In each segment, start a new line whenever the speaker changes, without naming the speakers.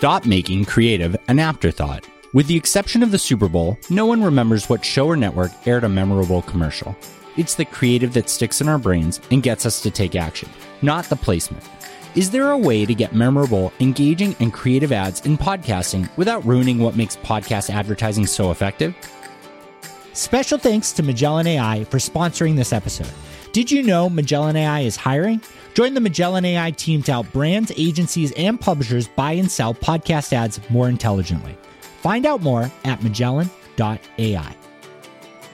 Stop making creative an afterthought. With the exception of the Super Bowl, no one remembers what show or network aired a memorable commercial. It's the creative that sticks in our brains and gets us to take action, not the placement. Is there a way to get memorable, engaging, and creative ads in podcasting without ruining what makes podcast advertising so effective?
Special thanks to Magellan AI for sponsoring this episode. Did you know Magellan AI is hiring? Join the Magellan AI team to help brands, agencies, and publishers buy and sell podcast ads more intelligently. Find out more at magellan.ai.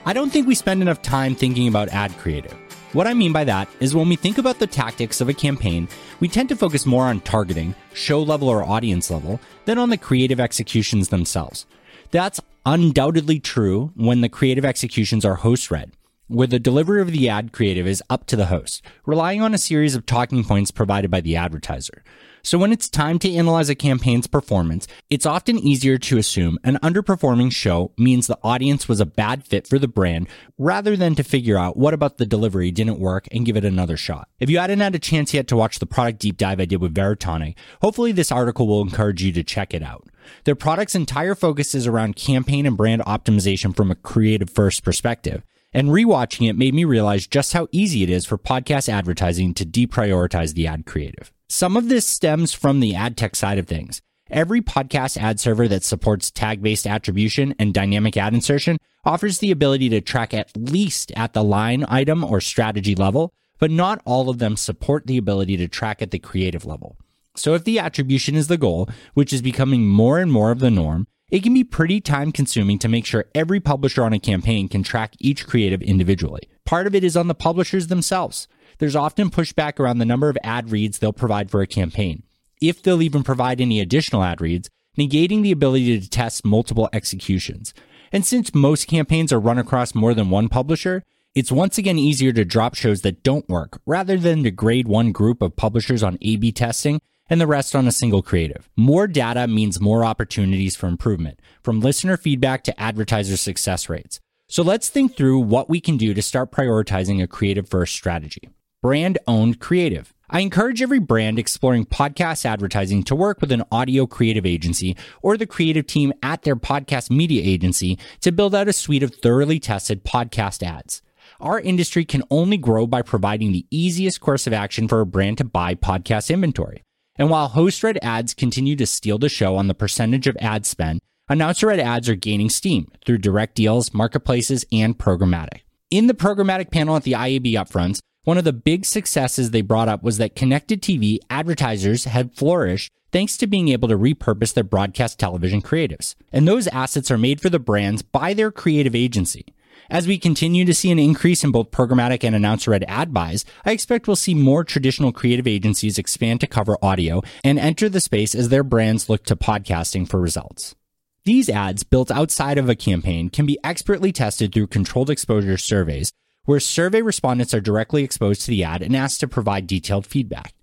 I don't think we spend enough time thinking about ad creative. What I mean by that is when we think about the tactics of a campaign, we tend to focus more on targeting, show level or audience level, than on the creative executions themselves. That's undoubtedly true when the creative executions are host read where the delivery of the ad creative is up to the host, relying on a series of talking points provided by the advertiser. So when it's time to analyze a campaign's performance, it's often easier to assume an underperforming show means the audience was a bad fit for the brand rather than to figure out what about the delivery didn't work and give it another shot. If you hadn't had a chance yet to watch the product deep dive I did with Veritonic, hopefully this article will encourage you to check it out. Their product's entire focus is around campaign and brand optimization from a creative first perspective. And rewatching it made me realize just how easy it is for podcast advertising to deprioritize the ad creative. Some of this stems from the ad tech side of things. Every podcast ad server that supports tag based attribution and dynamic ad insertion offers the ability to track at least at the line item or strategy level, but not all of them support the ability to track at the creative level. So if the attribution is the goal, which is becoming more and more of the norm, it can be pretty time consuming to make sure every publisher on a campaign can track each creative individually. Part of it is on the publishers themselves. There's often pushback around the number of ad reads they'll provide for a campaign, if they'll even provide any additional ad reads, negating the ability to test multiple executions. And since most campaigns are run across more than one publisher, it's once again easier to drop shows that don't work rather than to grade one group of publishers on A B testing and the rest on a single creative. More data means more opportunities for improvement, from listener feedback to advertiser success rates. So let's think through what we can do to start prioritizing a creative first strategy. Brand owned creative. I encourage every brand exploring podcast advertising to work with an audio creative agency or the creative team at their podcast media agency to build out a suite of thoroughly tested podcast ads. Our industry can only grow by providing the easiest course of action for a brand to buy podcast inventory. And while host read ads continue to steal the show on the percentage of ad spend, announcer read ads are gaining steam through direct deals, marketplaces, and programmatic. In the programmatic panel at the IAB upfronts, one of the big successes they brought up was that connected TV advertisers had flourished thanks to being able to repurpose their broadcast television creatives. And those assets are made for the brands by their creative agency. As we continue to see an increase in both programmatic and announcer read ad buys, I expect we'll see more traditional creative agencies expand to cover audio and enter the space as their brands look to podcasting for results. These ads built outside of a campaign can be expertly tested through controlled exposure surveys, where survey respondents are directly exposed to the ad and asked to provide detailed feedback.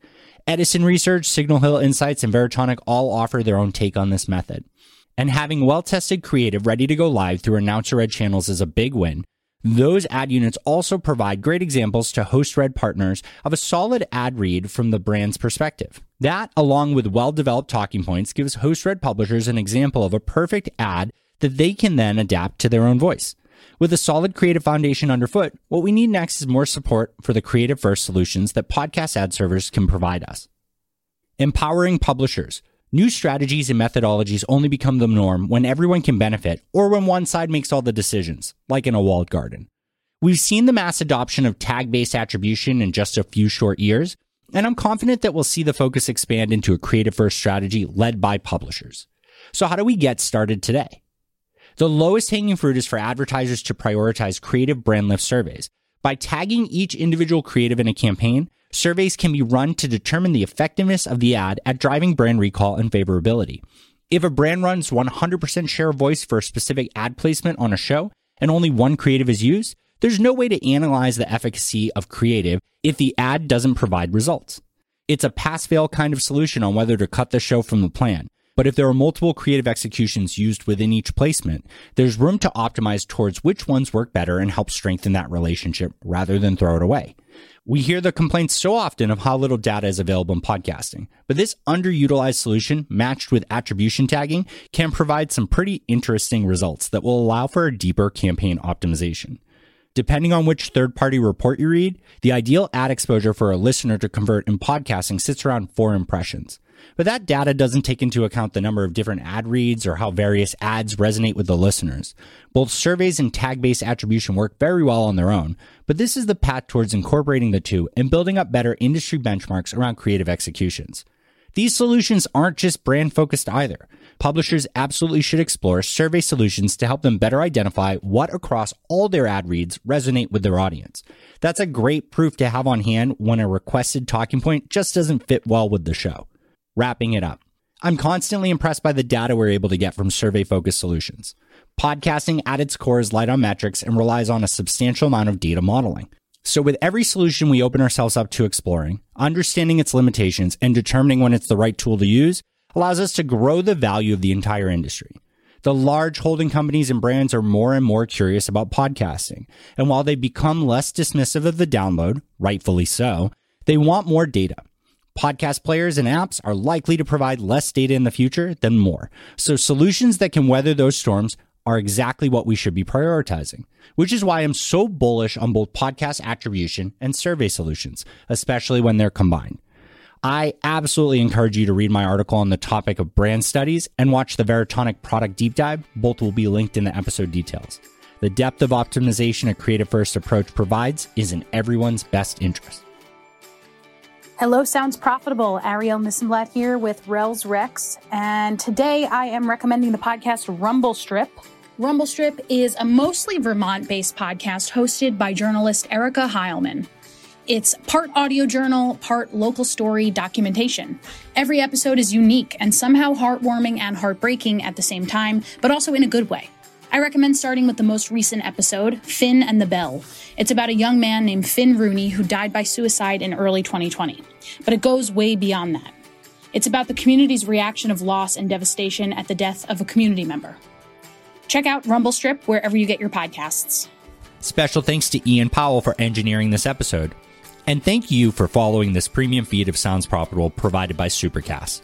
Edison Research, Signal Hill Insights, and Veritonic all offer their own take on this method. And having well tested creative ready to go live through announcer read channels is a big win. Those ad units also provide great examples to host read partners of a solid ad read from the brand's perspective. That, along with well developed talking points, gives host read publishers an example of a perfect ad that they can then adapt to their own voice. With a solid creative foundation underfoot, what we need next is more support for the creative first solutions that podcast ad servers can provide us. Empowering publishers. New strategies and methodologies only become the norm when everyone can benefit or when one side makes all the decisions, like in a walled garden. We've seen the mass adoption of tag based attribution in just a few short years, and I'm confident that we'll see the focus expand into a creative first strategy led by publishers. So, how do we get started today? The lowest hanging fruit is for advertisers to prioritize creative brand lift surveys. By tagging each individual creative in a campaign, surveys can be run to determine the effectiveness of the ad at driving brand recall and favorability. If a brand runs 100% share of voice for a specific ad placement on a show and only one creative is used, there's no way to analyze the efficacy of creative if the ad doesn't provide results. It's a pass fail kind of solution on whether to cut the show from the plan. But if there are multiple creative executions used within each placement, there's room to optimize towards which ones work better and help strengthen that relationship rather than throw it away. We hear the complaints so often of how little data is available in podcasting, but this underutilized solution matched with attribution tagging can provide some pretty interesting results that will allow for a deeper campaign optimization. Depending on which third party report you read, the ideal ad exposure for a listener to convert in podcasting sits around four impressions. But that data doesn't take into account the number of different ad reads or how various ads resonate with the listeners. Both surveys and tag based attribution work very well on their own, but this is the path towards incorporating the two and building up better industry benchmarks around creative executions. These solutions aren't just brand focused either. Publishers absolutely should explore survey solutions to help them better identify what across all their ad reads resonate with their audience. That's a great proof to have on hand when a requested talking point just doesn't fit well with the show. Wrapping it up. I'm constantly impressed by the data we're able to get from survey focused solutions. Podcasting at its core is light on metrics and relies on a substantial amount of data modeling. So with every solution we open ourselves up to exploring, understanding its limitations and determining when it's the right tool to use allows us to grow the value of the entire industry. The large holding companies and brands are more and more curious about podcasting. And while they become less dismissive of the download, rightfully so, they want more data. Podcast players and apps are likely to provide less data in the future than more. So solutions that can weather those storms are exactly what we should be prioritizing, which is why I'm so bullish on both podcast attribution and survey solutions, especially when they're combined. I absolutely encourage you to read my article on the topic of brand studies and watch the Veritonic product deep dive. Both will be linked in the episode details. The depth of optimization a creative first approach provides is in everyone's best interest.
Hello, Sounds Profitable. Ariel Nissenblatt here with Rels Rex. And today I am recommending the podcast Rumble Strip. Rumble Strip is a mostly Vermont based podcast hosted by journalist Erica Heilman. It's part audio journal, part local story documentation. Every episode is unique and somehow heartwarming and heartbreaking at the same time, but also in a good way. I recommend starting with the most recent episode, Finn and the Bell. It's about a young man named Finn Rooney who died by suicide in early 2020. But it goes way beyond that. It's about the community's reaction of loss and devastation at the death of a community member. Check out Rumble Strip wherever you get your podcasts.
Special thanks to Ian Powell for engineering this episode. And thank you for following this premium feed of Sounds Profitable provided by Supercast.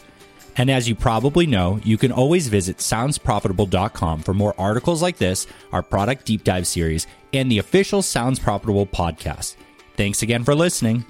And as you probably know, you can always visit soundsprofitable.com for more articles like this, our product deep dive series, and the official Sounds Profitable podcast. Thanks again for listening.